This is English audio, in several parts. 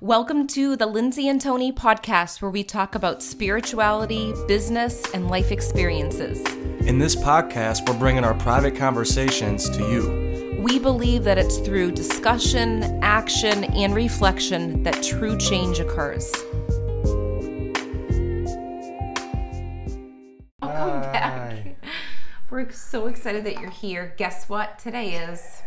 Welcome to the Lindsay and Tony podcast, where we talk about spirituality, business, and life experiences. In this podcast, we're bringing our private conversations to you. We believe that it's through discussion, action, and reflection that true change occurs. Welcome back. We're so excited that you're here. Guess what? Today is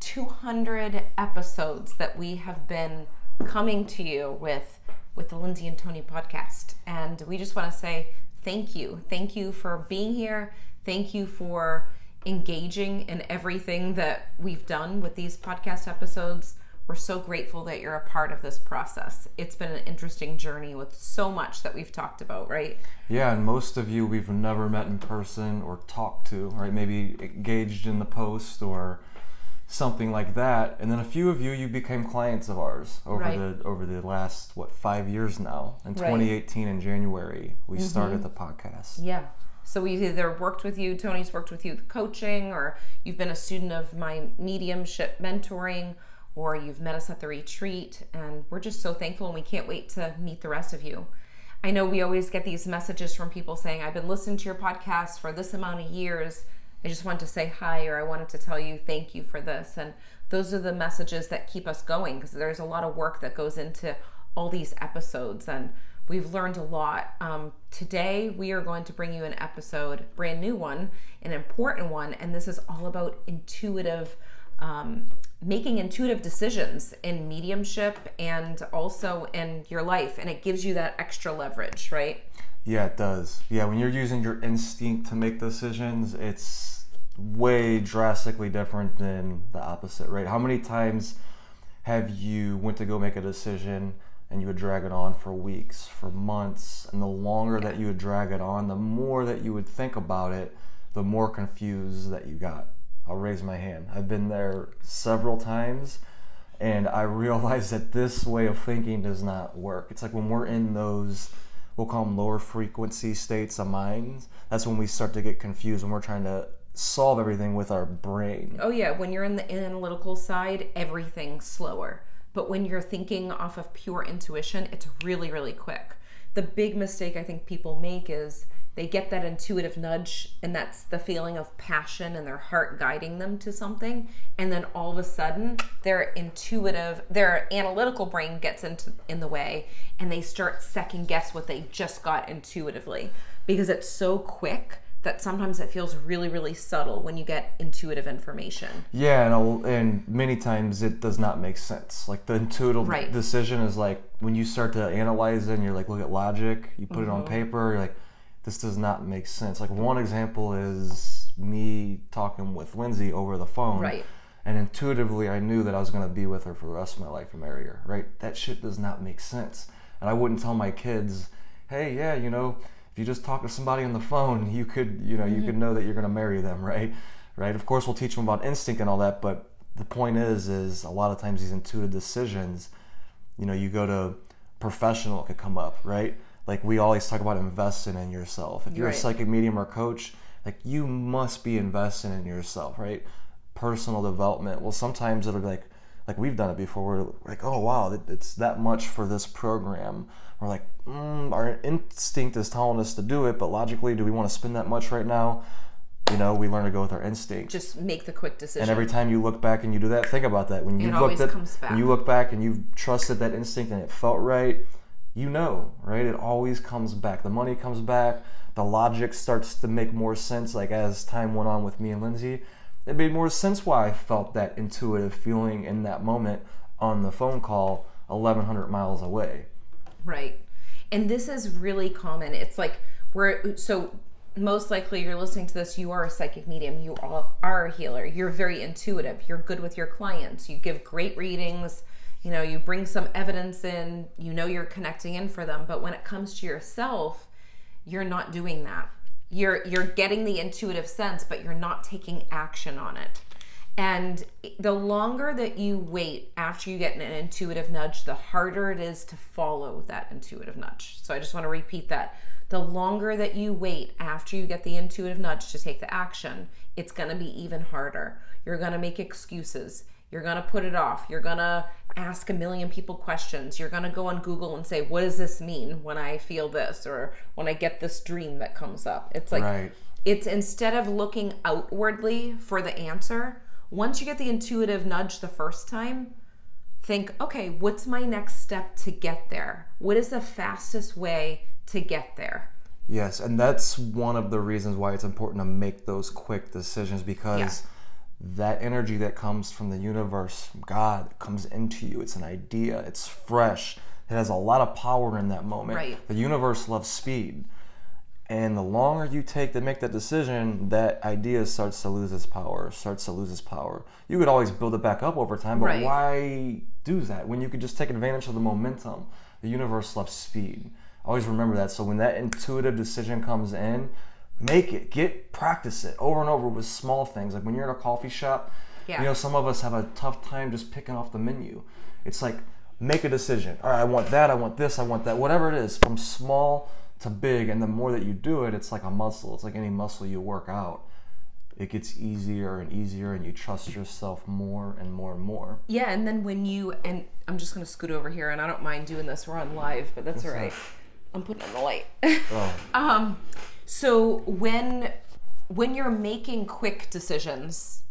200 episodes that we have been coming to you with with the Lindsay and Tony podcast. And we just want to say thank you. Thank you for being here. Thank you for engaging in everything that we've done with these podcast episodes. We're so grateful that you're a part of this process. It's been an interesting journey with so much that we've talked about, right? Yeah, and most of you we've never met in person or talked to, right? Maybe engaged in the post or something like that. And then a few of you you became clients of ours over Right. the over the last what 5 years now. In Right. 2018 in January, we mm-hmm. started the podcast. Yeah. So we've either worked with you, Tony's worked with you with coaching, or you've been a student of my mediumship mentoring, or you've met us at the retreat. And we're just so thankful and we can't wait to meet the rest of you. I know we always get these messages from people saying, I've been listening to your podcast for this amount of years. I just wanted to say hi, or I wanted to tell you thank you for this. And those are the messages that keep us going because there's a lot of work that goes into all these episodes. And we've learned a lot. Um, today, we are going to bring you an episode, brand new one, an important one. And this is all about intuitive. Um, making intuitive decisions in mediumship and also in your life and it gives you that extra leverage right Yeah, it does. Yeah, when you're using your instinct to make decisions, it's way drastically different than the opposite, right? How many times have you went to go make a decision and you would drag it on for weeks, for months, and the longer that you would drag it on, the more that you would think about it, the more confused that you got. I'll raise my hand. I've been there several times and I realized that this way of thinking does not work. It's like when we're in those, we'll call them lower frequency states of mind, that's when we start to get confused when we're trying to solve everything with our brain. oh yeah when you're in the analytical side everything's slower. But when you're thinking off of pure intuition it's really really quick. The big mistake i think people make is they get that intuitive nudge and that's the feeling of passion and their heart guiding them to something and then all of a sudden their intuitive their analytical brain gets into in the way and they start second guess what they just got intuitively because it's so quick that sometimes it feels really really subtle when you get intuitive information Yeah, and, I'll- and many times it does not make sense. Like the intuitive Right. decision is like when you start to analyze it and you're like, look at logic, you put it Mm-hmm. on paper, you're like, this does not make sense. Like one example is me talking with Lindsay over the phone. Right. And intuitively, I knew that I was going to be with her for the rest of my life and marry her, right? That shit does not make sense. And I wouldn't tell my kids, hey, yeah, you know, if you just talk to somebody on the phone, you could, you know, you could mm-hmm. know that you're going to marry them, right? Right? Of course, we'll teach them about instinct and all that, but the point is, is a lot of times these intuitive decisions, you know, you go to professional, it could come up, right? Like we always talk about investing in yourself. If you're Right. a psychic medium or coach, like you must be investing in yourself, right? Personal development. Well, sometimes it'll be like, like we've done it before. We're like, oh wow, it's that much for this program. We're like, mm, our instinct is telling us to do it, but logically, do we want to spend that much right now? You know, we learn to go with our instinct. just make the quick decision And every time you look back and you do that, think about that. When you looked at, comes back. when you look back and you've trusted that instinct and it felt right, you know, right? It always comes back. The money comes back. The logic starts to make more sense. Like as time went on with me and Lindsay, it made more sense why I felt that intuitive feeling in that moment on the phone call, 1,100 miles away. Right. And this is really common. It's like we're so most likely you're listening to this, you are a psychic medium, you are, a healer, you're very intuitive, you're good with your clients, you give great readings, you know, you bring some evidence in, you know you're connecting in for them. But when it comes to yourself, you're not doing that. You're you're getting the intuitive sense, but you're not taking action on it. And the longer that you wait after you get an intuitive nudge, the harder it is to follow that intuitive nudge. So I just want to repeat that. The longer that you wait after you get the intuitive nudge to take the action, it's going to be even harder. You're going to make excuses. You're going to put it off. You're going to ask a million people questions. You're going to go on Google and say, what does this mean when I feel this or when I get this dream that comes up? It's like, Right. it's instead of looking outwardly for the answer, once you get the intuitive nudge the first time, think, okay, what's my next step to get there? What is the fastest way to get there? Yes, and that's one of the reasons why it's important to make those quick decisions because Yeah. That energy that comes from the universe, from God, comes into you. It's an idea, it's fresh, it has a lot of power in that moment. Right. The universe loves speed. And the longer you take to make that decision, that idea starts to lose its power, starts to lose its power. You could always build it back up over time, but Right. why do that when you could just take advantage of the momentum? The universe loves speed. Always remember that. So when that intuitive decision comes in, make it, get practice it over and over with small things. Like when you're in a coffee shop, Yeah. you know, some of us have a tough time just picking off the menu. It's like make a decision. All right, I want that, I want this, I want that, whatever it is, from small to big. And the more that you do it, it's like a muscle. It's like any muscle you work out. It gets easier and easier, and you trust yourself more and more and more. Yeah, and then when you and I'm just gonna scoot over here, and I don't mind doing this. We're on live, but that's all right. I'm putting on the light. Oh, um, so when when you're making quick decisions,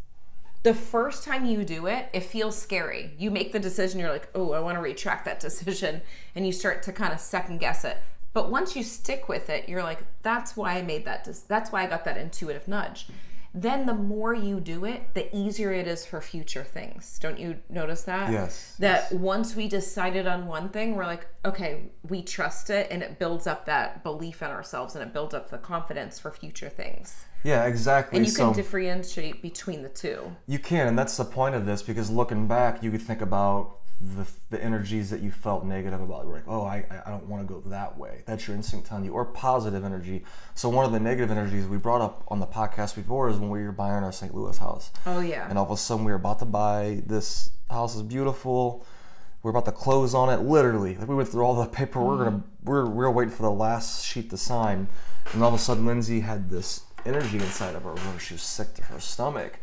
the first time you do it, it feels scary. You make the decision, you're like, oh, I want to retract that decision, and you start to kind of second guess it. But once you stick with it, you're like, that's why I made that. Des- that's why I got that intuitive nudge. Then the more you do it, the easier it is for future things. Don't you notice that? Yes, That once we decided on one thing, we're like, okay, we trust it, and it builds up that belief in ourselves, and it builds up the confidence for future things. yeah, exactly. And you so can differentiate between the two. you can, and that's the point of this because looking back, you could think about the, the energies that you felt negative about. You're like, oh, I, I don't want to go that way. That's your instinct telling you, or positive energy. So one of the negative energies we brought up on the podcast before is when we were buying our St. Louis house. Oh yeah. and all of a sudden we were about to buy this house is beautiful we're about to close on it literally like we went through all the paperwork we're gonna mm. we're, we're waiting for the last sheet to sign and all of a sudden lindsay had this energy inside of her where she was sick to her stomach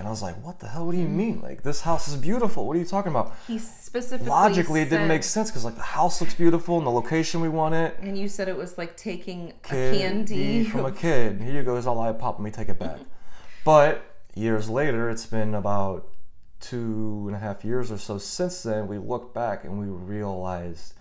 and i was like what the hell what do you hmm. mean like this house is beautiful what are you talking about He specifically logically it didn't make sense because like the house looks beautiful and the location we want it And you said it was like taking kid a candy. from a kid. Here you go. Here's all I pop. Let me take it back. But years later, it's been about two and a half years or so since then. We look back and we realized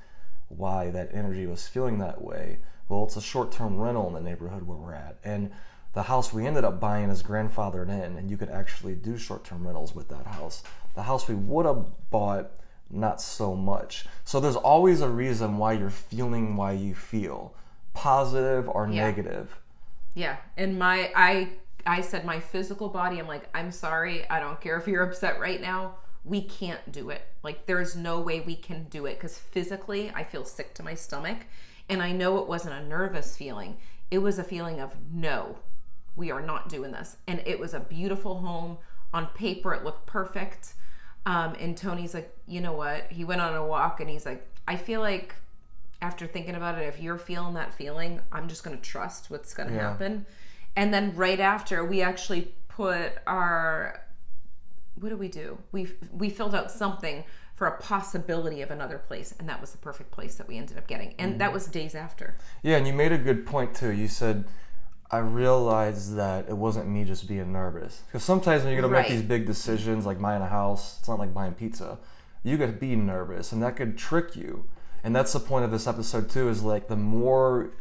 why that energy was feeling that way. Well, it's a short-term rental in the neighborhood where we're at, and the house we ended up buying is grandfathered in, and you could actually do short-term rentals with that house. The house we would have bought not so much. So there's always a reason why you're feeling why you feel, positive or Yeah. negative. Yeah, and my I I said my physical body. I'm like, I'm sorry. I don't care if you're upset right now. We can't do it. Like, there's no way we can do it because physically, I feel sick to my stomach, and I know it wasn't a nervous feeling. It was a feeling of no, we are not doing this. And it was a beautiful home. On paper, it looked perfect. Um, and Tony's like, you know what? He went on a walk, and he's like, I feel like after thinking about it, if you're feeling that feeling, I'm just going to trust what's going to Yeah. happen. And then right after, we actually put our what do we do? We we filled out something for a possibility of another place, and that was the perfect place that we ended up getting. And Mm-hmm. that was days after. Yeah, and you made a good point too. You said, I realized that it wasn't me just being nervous. Because sometimes when you're to Right. make these big decisions, like buying a house, it's not like buying pizza. You could be nervous, and that could trick you. And that's the point of this episode too. Is like the more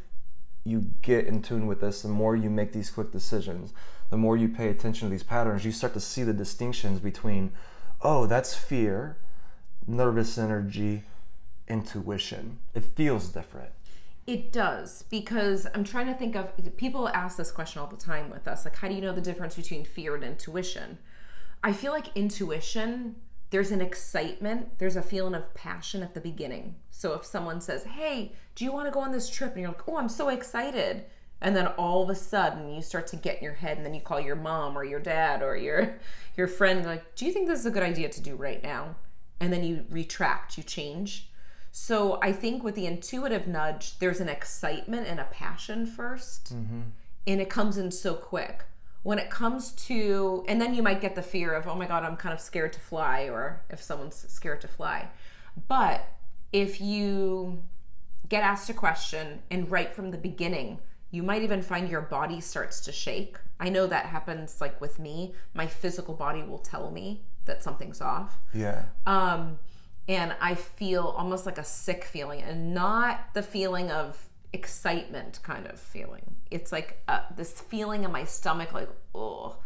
you get in tune with this, the more you make these quick decisions, the more you pay attention to these patterns, you start to see the distinctions between, oh, that's fear, nervous energy, intuition. It feels different. It does because I'm trying to think of people ask this question all the time with us like how do you know the difference between fear and intuition? I feel like intuition there's an excitement, there's a feeling of passion at the beginning. So if someone says, "Hey, do you want to go on this trip?" and you're like, "Oh, I'm so excited." And then all of a sudden you start to get in your head and then you call your mom or your dad or your your friend like, "Do you think this is a good idea to do right now?" And then you retract, you change. So I think with the intuitive nudge, there's an excitement and a passion 1st and it comes in so quick. when it comes to, and then you might get the fear of, oh my God, I'm kind of scared to fly, or if someone's scared to fly. But if you get asked a question and right from the beginning, you might even find your body starts to shake. I know that happens like with me. My physical body will tell me that something's off. Yeah. Um, and I feel almost like a sick feeling and not the feeling of excitement kind of feeling. It's like uh, this feeling in my stomach, like, oh,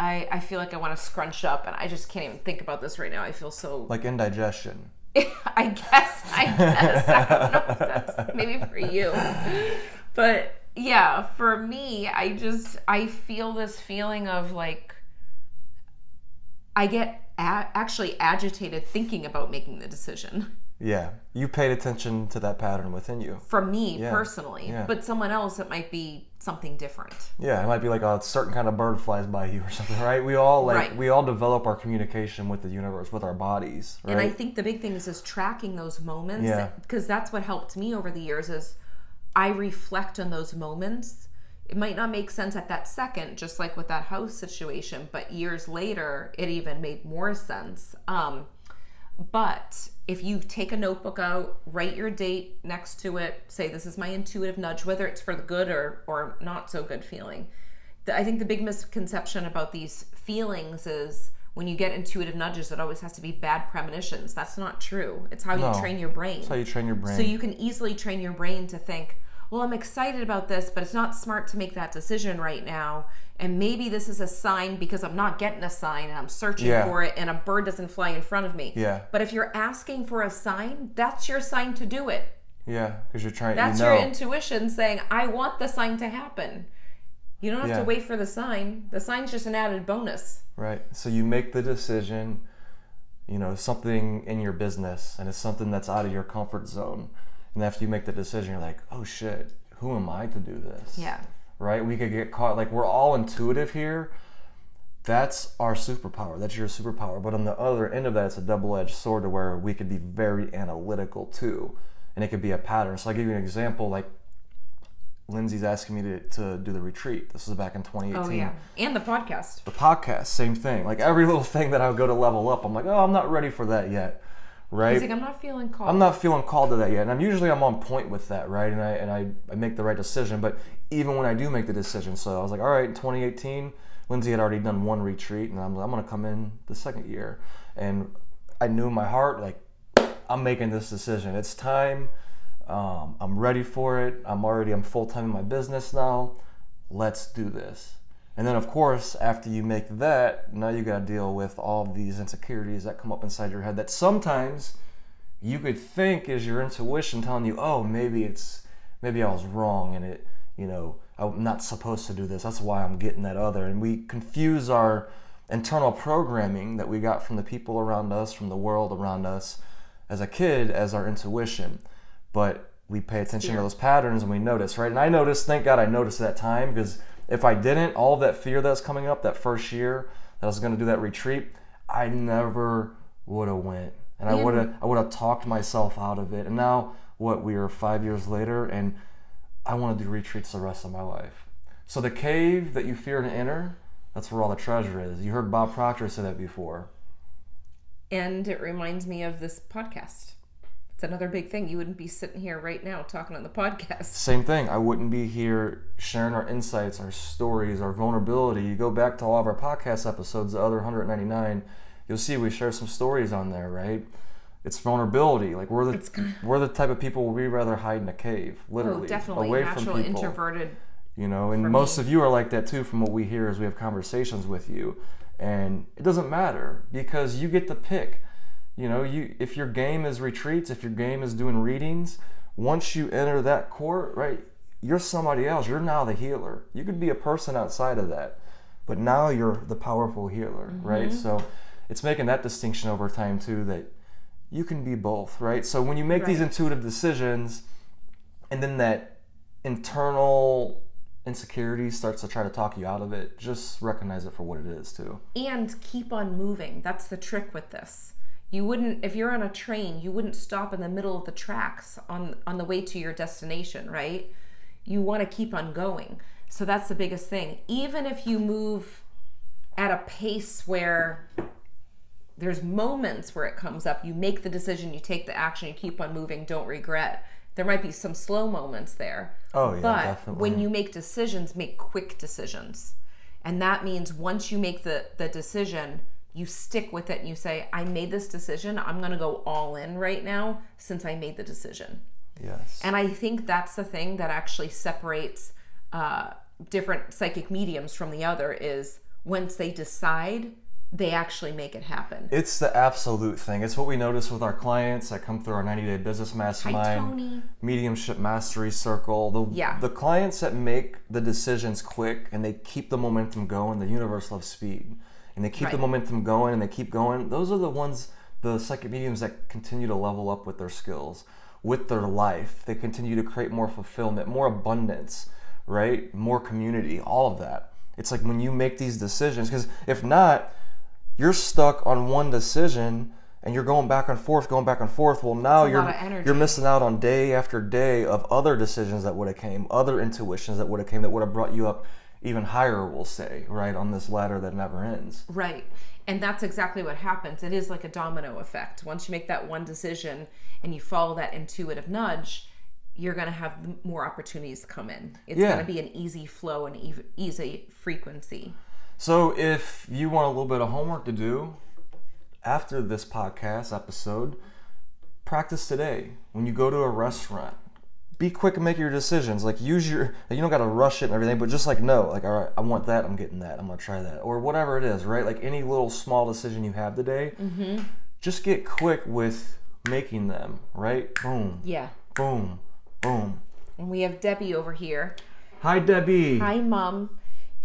I, I feel like I want to scrunch up and I just can't even think about this right now. I feel so. Like indigestion. I guess, I guess. I don't know if that's maybe for you. But yeah, for me, I just, I feel this feeling of like, I get a- actually agitated thinking about making the decision. Yeah. You paid attention to that pattern within you. For me Yeah, personally, yeah. but someone else, it might be something different. Yeah, it might be like a certain kind of bird flies by you or something, right? We all like Right. we all develop our communication with the universe with our bodies, right? And I think the big thing is is tracking those moments Yeah. because that's what helped me over the years is I reflect on those moments. It might not make sense at that second, just like with that house situation, but years later, it even made more sense. Um, but if you take a notebook out, write your date next to it, say this is my intuitive nudge, whether it's for the good or or not so good feeling. The, I think the big misconception about these feelings is when you get intuitive nudges, it always has to be bad premonitions. That's not true. It's how No. you train your brain. That's how you train your brain. So you can easily train your brain to think, well, I'm excited about this, but it's not smart to make that decision right now. And maybe this is a sign because I'm not getting a sign and I'm searching Yeah. for it and a bird doesn't fly in front of me. Yeah. But if you're asking for a sign, that's your sign to do it. yeah, because you're trying. That's you know, your intuition saying, I want the sign to happen. You don't have Yeah. to wait for the sign. The sign's just an added bonus. right? So you make the decision. You know, something in your business, and it's something that's out of your comfort zone. And after you make the decision, you're like, "Oh shit, who am I to do this?" Yeah. right? We could get caught like we're all intuitive here. That's our superpower. That's your superpower. But on the other end of that, it's a double-edged sword to where we could be very analytical too, and it could be a pattern. So I will give you an example. Like Lindsay's asking me to, to do the retreat. This was back in 2018. Oh, yeah. And the podcast. The podcast, same thing. Like every little thing that I would go to level up, I'm like, oh, I'm not ready for that yet, right? He's like, I'm not feeling called. I'm not feeling called to that yet, and I'm usually I'm on point with that, right? And I and I, I make the right decision. But even when I do make the decision, so I was like, all right, in 2018, Lindsay had already done one retreat, and I'm I'm gonna come in the second year, and I knew in my heart like I'm making this decision. It's time. Um, I'm ready for it. I'm already I'm full time in my business now. Let's do this. And then of course, after you make that, now you got to deal with all these insecurities that come up inside your head that sometimes you could think is your intuition telling you, "Oh, maybe it's maybe I was wrong and it, you know, I'm not supposed to do this. That's why I'm getting that other." And we confuse our internal programming that we got from the people around us, from the world around us as a kid as our intuition. But we pay attention to those patterns and we notice, right? And I noticed, thank God I noticed that time because if I didn't, all of that fear that's coming up that first year that I was going to do that retreat, I never would have went. And I would have I would have talked myself out of it. And now what we are 5 years later and I want to do retreats the rest of my life. So the cave that you fear to enter, that's where all the treasure is. You heard Bob Proctor say that before. And it reminds me of this podcast. It's another big thing. You wouldn't be sitting here right now talking on the podcast. Same thing. I wouldn't be here sharing our insights, our stories, our vulnerability. You go back to all of our podcast episodes, the other 199, you'll see we share some stories on there, right? It's vulnerability. Like we're the we're the type of people we'd rather hide in a cave, oh, literally, Oh, definitely. away Natural from people. introverted. You know, and most me. of you are like that too, from what we hear as we have conversations with you. And it doesn't matter because you get to pick. You know, you if your game is retreats, if your game is doing readings, once you enter that court, right, you're somebody else. You're now the healer. You could be a person outside of that, but now you're the powerful healer, right? Mm-hmm. So it's making that distinction over time too that you can be both, right? So when you make these intuitive decisions, and then that internal insecurity starts to try to talk you out of it, just recognize it for what it is too. And keep on moving. That's the trick with this. You wouldn't if you're on a train, you wouldn't stop in the middle of the tracks on on the way to your destination, right? You want to keep on going. So that's the biggest thing. Even if you move at a pace where there's moments where it comes up, you make the decision, you take the action, you keep on moving, don't regret. There might be some slow moments there. Oh, yeah, but definitely. when you make decisions, make quick decisions. And that means once you make the, the decision, you stick with it and you say, I made this decision. I'm going to go all in right now since I made the decision. Yes. And I think that's the thing that actually separates uh, different psychic mediums from the other is once they decide, they actually make it happen. It's the absolute thing. It's what we notice with our clients that come through our 90 day business mastermind, Tony. mediumship mastery circle. The, Yeah. the clients that make the decisions quick and they keep the momentum going, the universe loves speed. And they keep the momentum going and they keep going. Those are the ones, the psychic mediums that continue to level up with their skills, with their life. They continue to create more fulfillment, more abundance, right? More community, all of that. It's like when you make these decisions, because if not, you're stuck on one decision and you're going back and forth, going back and forth. Well, now you're lot of energy. you're missing out on day after day of other decisions that would have came, other intuitions that would have came that would have brought you up even higher. We'll say right on this ladder that never ends. Right. And that's exactly what happens. It is like a domino effect. Once you make that one decision and you follow that intuitive nudge, you're going to have more opportunities come in. It's Yeah. going to be an easy flow and easy frequency. So if you want a little bit of homework to do after this podcast episode, practice today. When you go to a restaurant, be quick and make your decisions. Like use your you don't gotta rush it and everything, but just like no, like all right, I want that, I'm getting that, I'm gonna try that. Or whatever it is, right? Like any little small decision you have today, mm-hmm. just get quick with making them, right? Boom, Yeah. boom, boom. And we have Debbie over here. Hi Debbie. Hi, mom.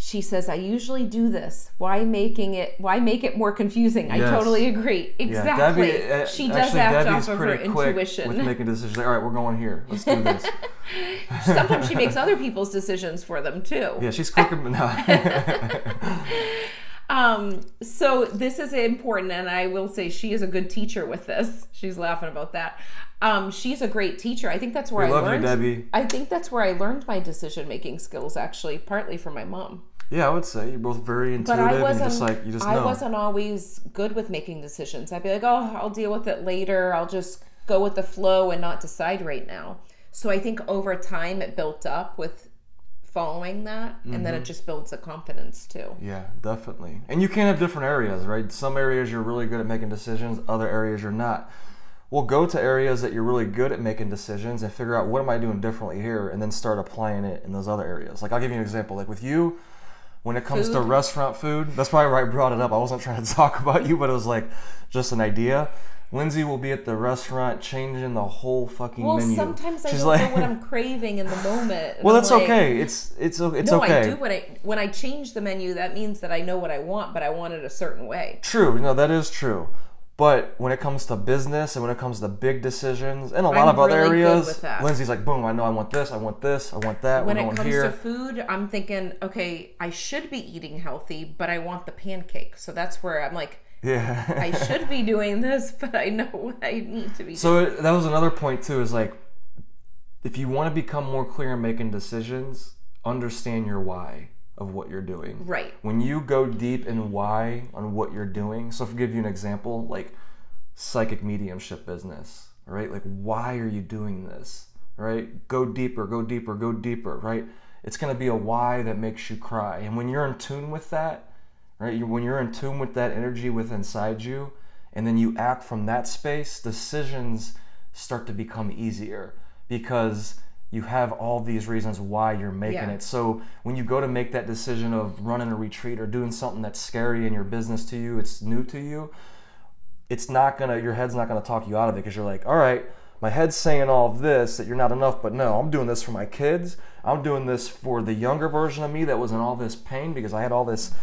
She says, I usually do this. Why making it why make it more confusing? I totally agree. Yeah, Exactly. Debbie, uh, she does actually, act Debbie's off of her quick intuition. with making decisions. Like, all right, we're going here. Let's do this. Sometimes she makes other people's decisions for them too. Yeah, she's quicker. No. Um, so this is important, and I will say she is a good teacher with this. She's laughing about that. Um, she's a great teacher. I think that's where We I love you, learned. Debbie. I think that's where I learned my decision making skills. Actually, partly from my mom. Yeah, I would say you're both very intuitive But I and wasn't. just like you just I wasn't always good with making decisions. I'd be like, oh, I'll deal with it later. I'll just go with the flow and not decide right now. So I think over time it built up with following that, and Mm-hmm. then it just builds a confidence too. Yeah, definitely. And you can have different areas, right? Some areas you're really good at making decisions, other areas you're not. Well, go to areas that you're really good at making decisions and figure out what am I doing differently here and then start applying it in those other areas. Like I'll give you an example. Like with you, when it comes to restaurant food, that's probably why I brought it up. I wasn't trying to talk about you, but it was like just an idea. Lindsay will be at the restaurant changing the whole fucking Well, menu. sometimes I She's don't like, know what I'm craving in the moment. well, that's like, okay. It's it's it's No, okay. I do when I when I change the menu. That means that I know what I want, but I want it a certain way. True, no, that is true. But when it comes to business and when it comes to big decisions and a lot I'm of other really areas. Lindsay's like, boom, I know I want this, I want this, I want that, When it comes here. to food, I'm thinking, okay, I should be eating healthy, but I want the pancake. So that's where I'm like, yeah. I should be doing this, but I know what I need to be. so it, that was another point too, is like, if you want to become more clear in making decisions, understand your why of what you're doing. right. When you go deep in why on what you're doing, so if I give you an example, like psychic mediumship business, right? Like, why are you doing this, right? Go deeper, go deeper, go deeper, right? It's going to be a why that makes you cry. And when you're in tune with that, right? When you're in tune with that energy within inside you, and then you act from that space, decisions start to become easier because you have all these reasons why you're making Yeah. it. So when you go to make that decision of running a retreat or doing something that's scary in your business to you, it's new to you, it's not gonna your head's not gonna talk you out of it because you're like, all right, my head's saying all of this that you're not enough, but no, I'm doing this for my kids. I'm doing this for the younger version of me that was in all this pain because I had all this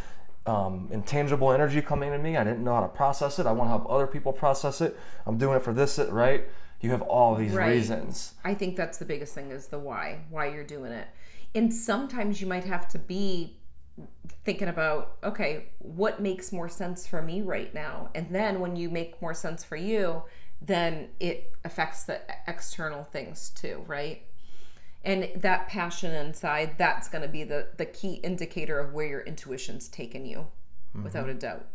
um, intangible energy coming to me. I didn't know how to process it. I want to help other people process it. I'm doing it for this, right? You have all these Right. reasons. I think that's the biggest thing is the why, why you're doing it. And sometimes you might have to be thinking about, okay, what makes more sense for me right now? And then when you make more sense for you, then it affects the external things too, right? And that passion inside, that's going to be the, the key indicator of where your intuition's taken you, mm-hmm. without a doubt.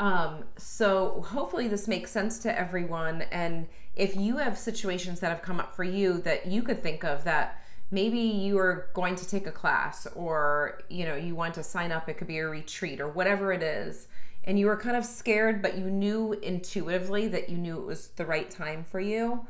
Um, so hopefully this makes sense to everyone. And if you have situations that have come up for you that you could think of that maybe you are going to take a class or you know you want to sign up, it could be a retreat or whatever it is, and you were kind of scared, but you knew intuitively that you knew it was the right time for you.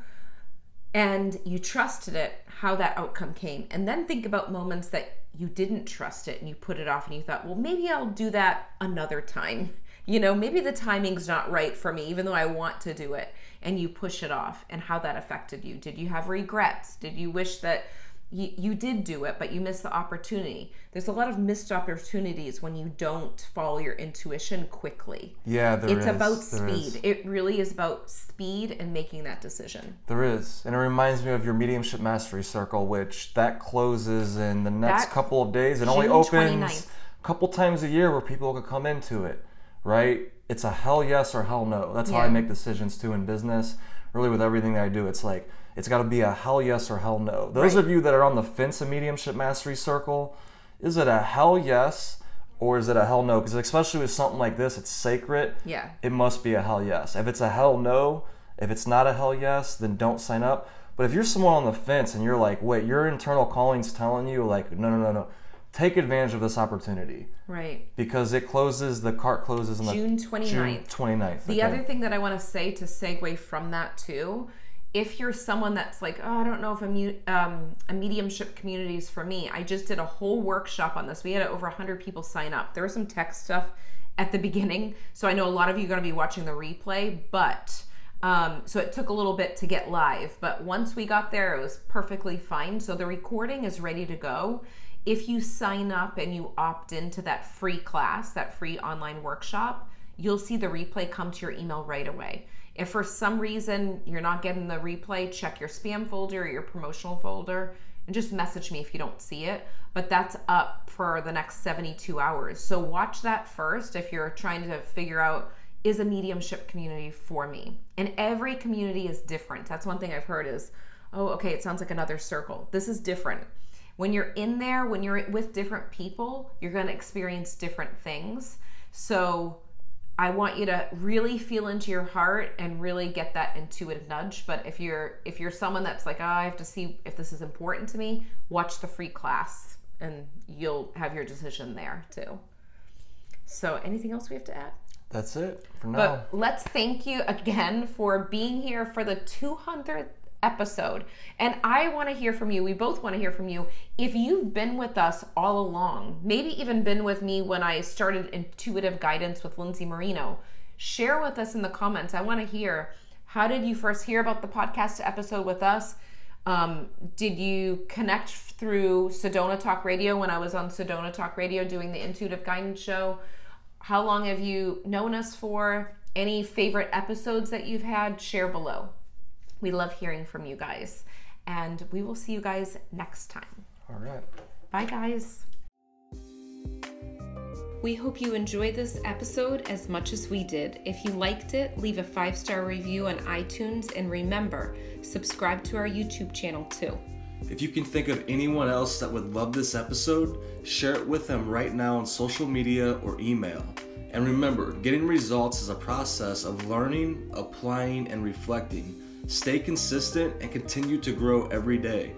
And you trusted it, how that outcome came. And then think about moments that you didn't trust it and you put it off and you thought, well, maybe I'll do that another time you know, maybe the timing's not right for me, even though I want to do it, and you push it off, and how that affected you. Did you have regrets? Did you wish that you, you did do it, but you missed the opportunity? There's a lot of missed opportunities when you don't follow your intuition quickly. Yeah, there it's is. about There speed. is. It really is about speed and making that decision. There is, and it reminds me of your mediumship mastery circle, which that closes in the next That- couple of days. It only opens 29th. a couple times a year where people could come into it, right? It's a hell yes or hell no. That's how I make decisions too in business. Really, with everything that I do, it's like it's got to be a hell yes or hell no. Those Right. of you that are on the fence of mediumship mastery circle, is it a hell yes or is it a hell no? Because especially with something like this, it's sacred Yeah. it must be a hell yes. If it's a hell no, if it's not a hell yes, then don't sign up. But if you're someone on the fence and you're like, wait, your internal calling's telling you, like, no, no, no, no, take advantage of this opportunity Right. because it closes, the cart closes on the June June 29th. 29th. The okay? other thing that I want to say to segue from that too, if you're someone that's like, oh, I don't know if a, mu- um, a mediumship community is for me, I just did a whole workshop on this. We had over 100 people sign up. There was some tech stuff at the beginning, so I know a lot of you are going to be watching the replay, but um, so it took a little bit to get live. But once we got there, it was perfectly fine. So the recording is ready to go. If you sign up and you opt into that free class, that free online workshop, you'll see the replay come to your email right away. If for some reason you're not getting the replay, check your spam folder or your promotional folder and just message me if you don't see it. But that's up for the next 72 hours. So watch that first if you're trying to figure out is a mediumship community for me. And every community is different. That's one thing I've heard is, oh, okay, it sounds like another circle. This is different. When you're in there, when you're with different people, you're going to experience different things. So I want you to really feel into your heart and really get that intuitive nudge. But if you're if you're someone that's like, oh, I have to see if this is important to me, watch the free class and you'll have your decision there too. So anything else we have to add? That's it for now. But let's thank you again for being here for the 200th episode. And I want to hear from you. We both want to hear from you. If you've been with us all along, maybe even been with me when I started intuitive guidance with Lindsay Marino, share with us in the comments. I want to hear how did you first hear about the podcast episode with us? Um, did you connect through Sedona Talk Radio when I was on Sedona Talk Radio doing the intuitive guidance show? How long have you known us for? Any favorite episodes that you've had? Share below. We love hearing from you guys. And we will see you guys next time. All right. Bye, guys. We hope you enjoyed this episode as much as we did. If you liked it, leave a five star review on iTunes and remember, subscribe to our YouTube channel too. If you can think of anyone else that would love this episode, share it with them right now on social media or email. And remember, getting results is a process of learning, applying, and reflecting. Stay consistent and continue to grow every day.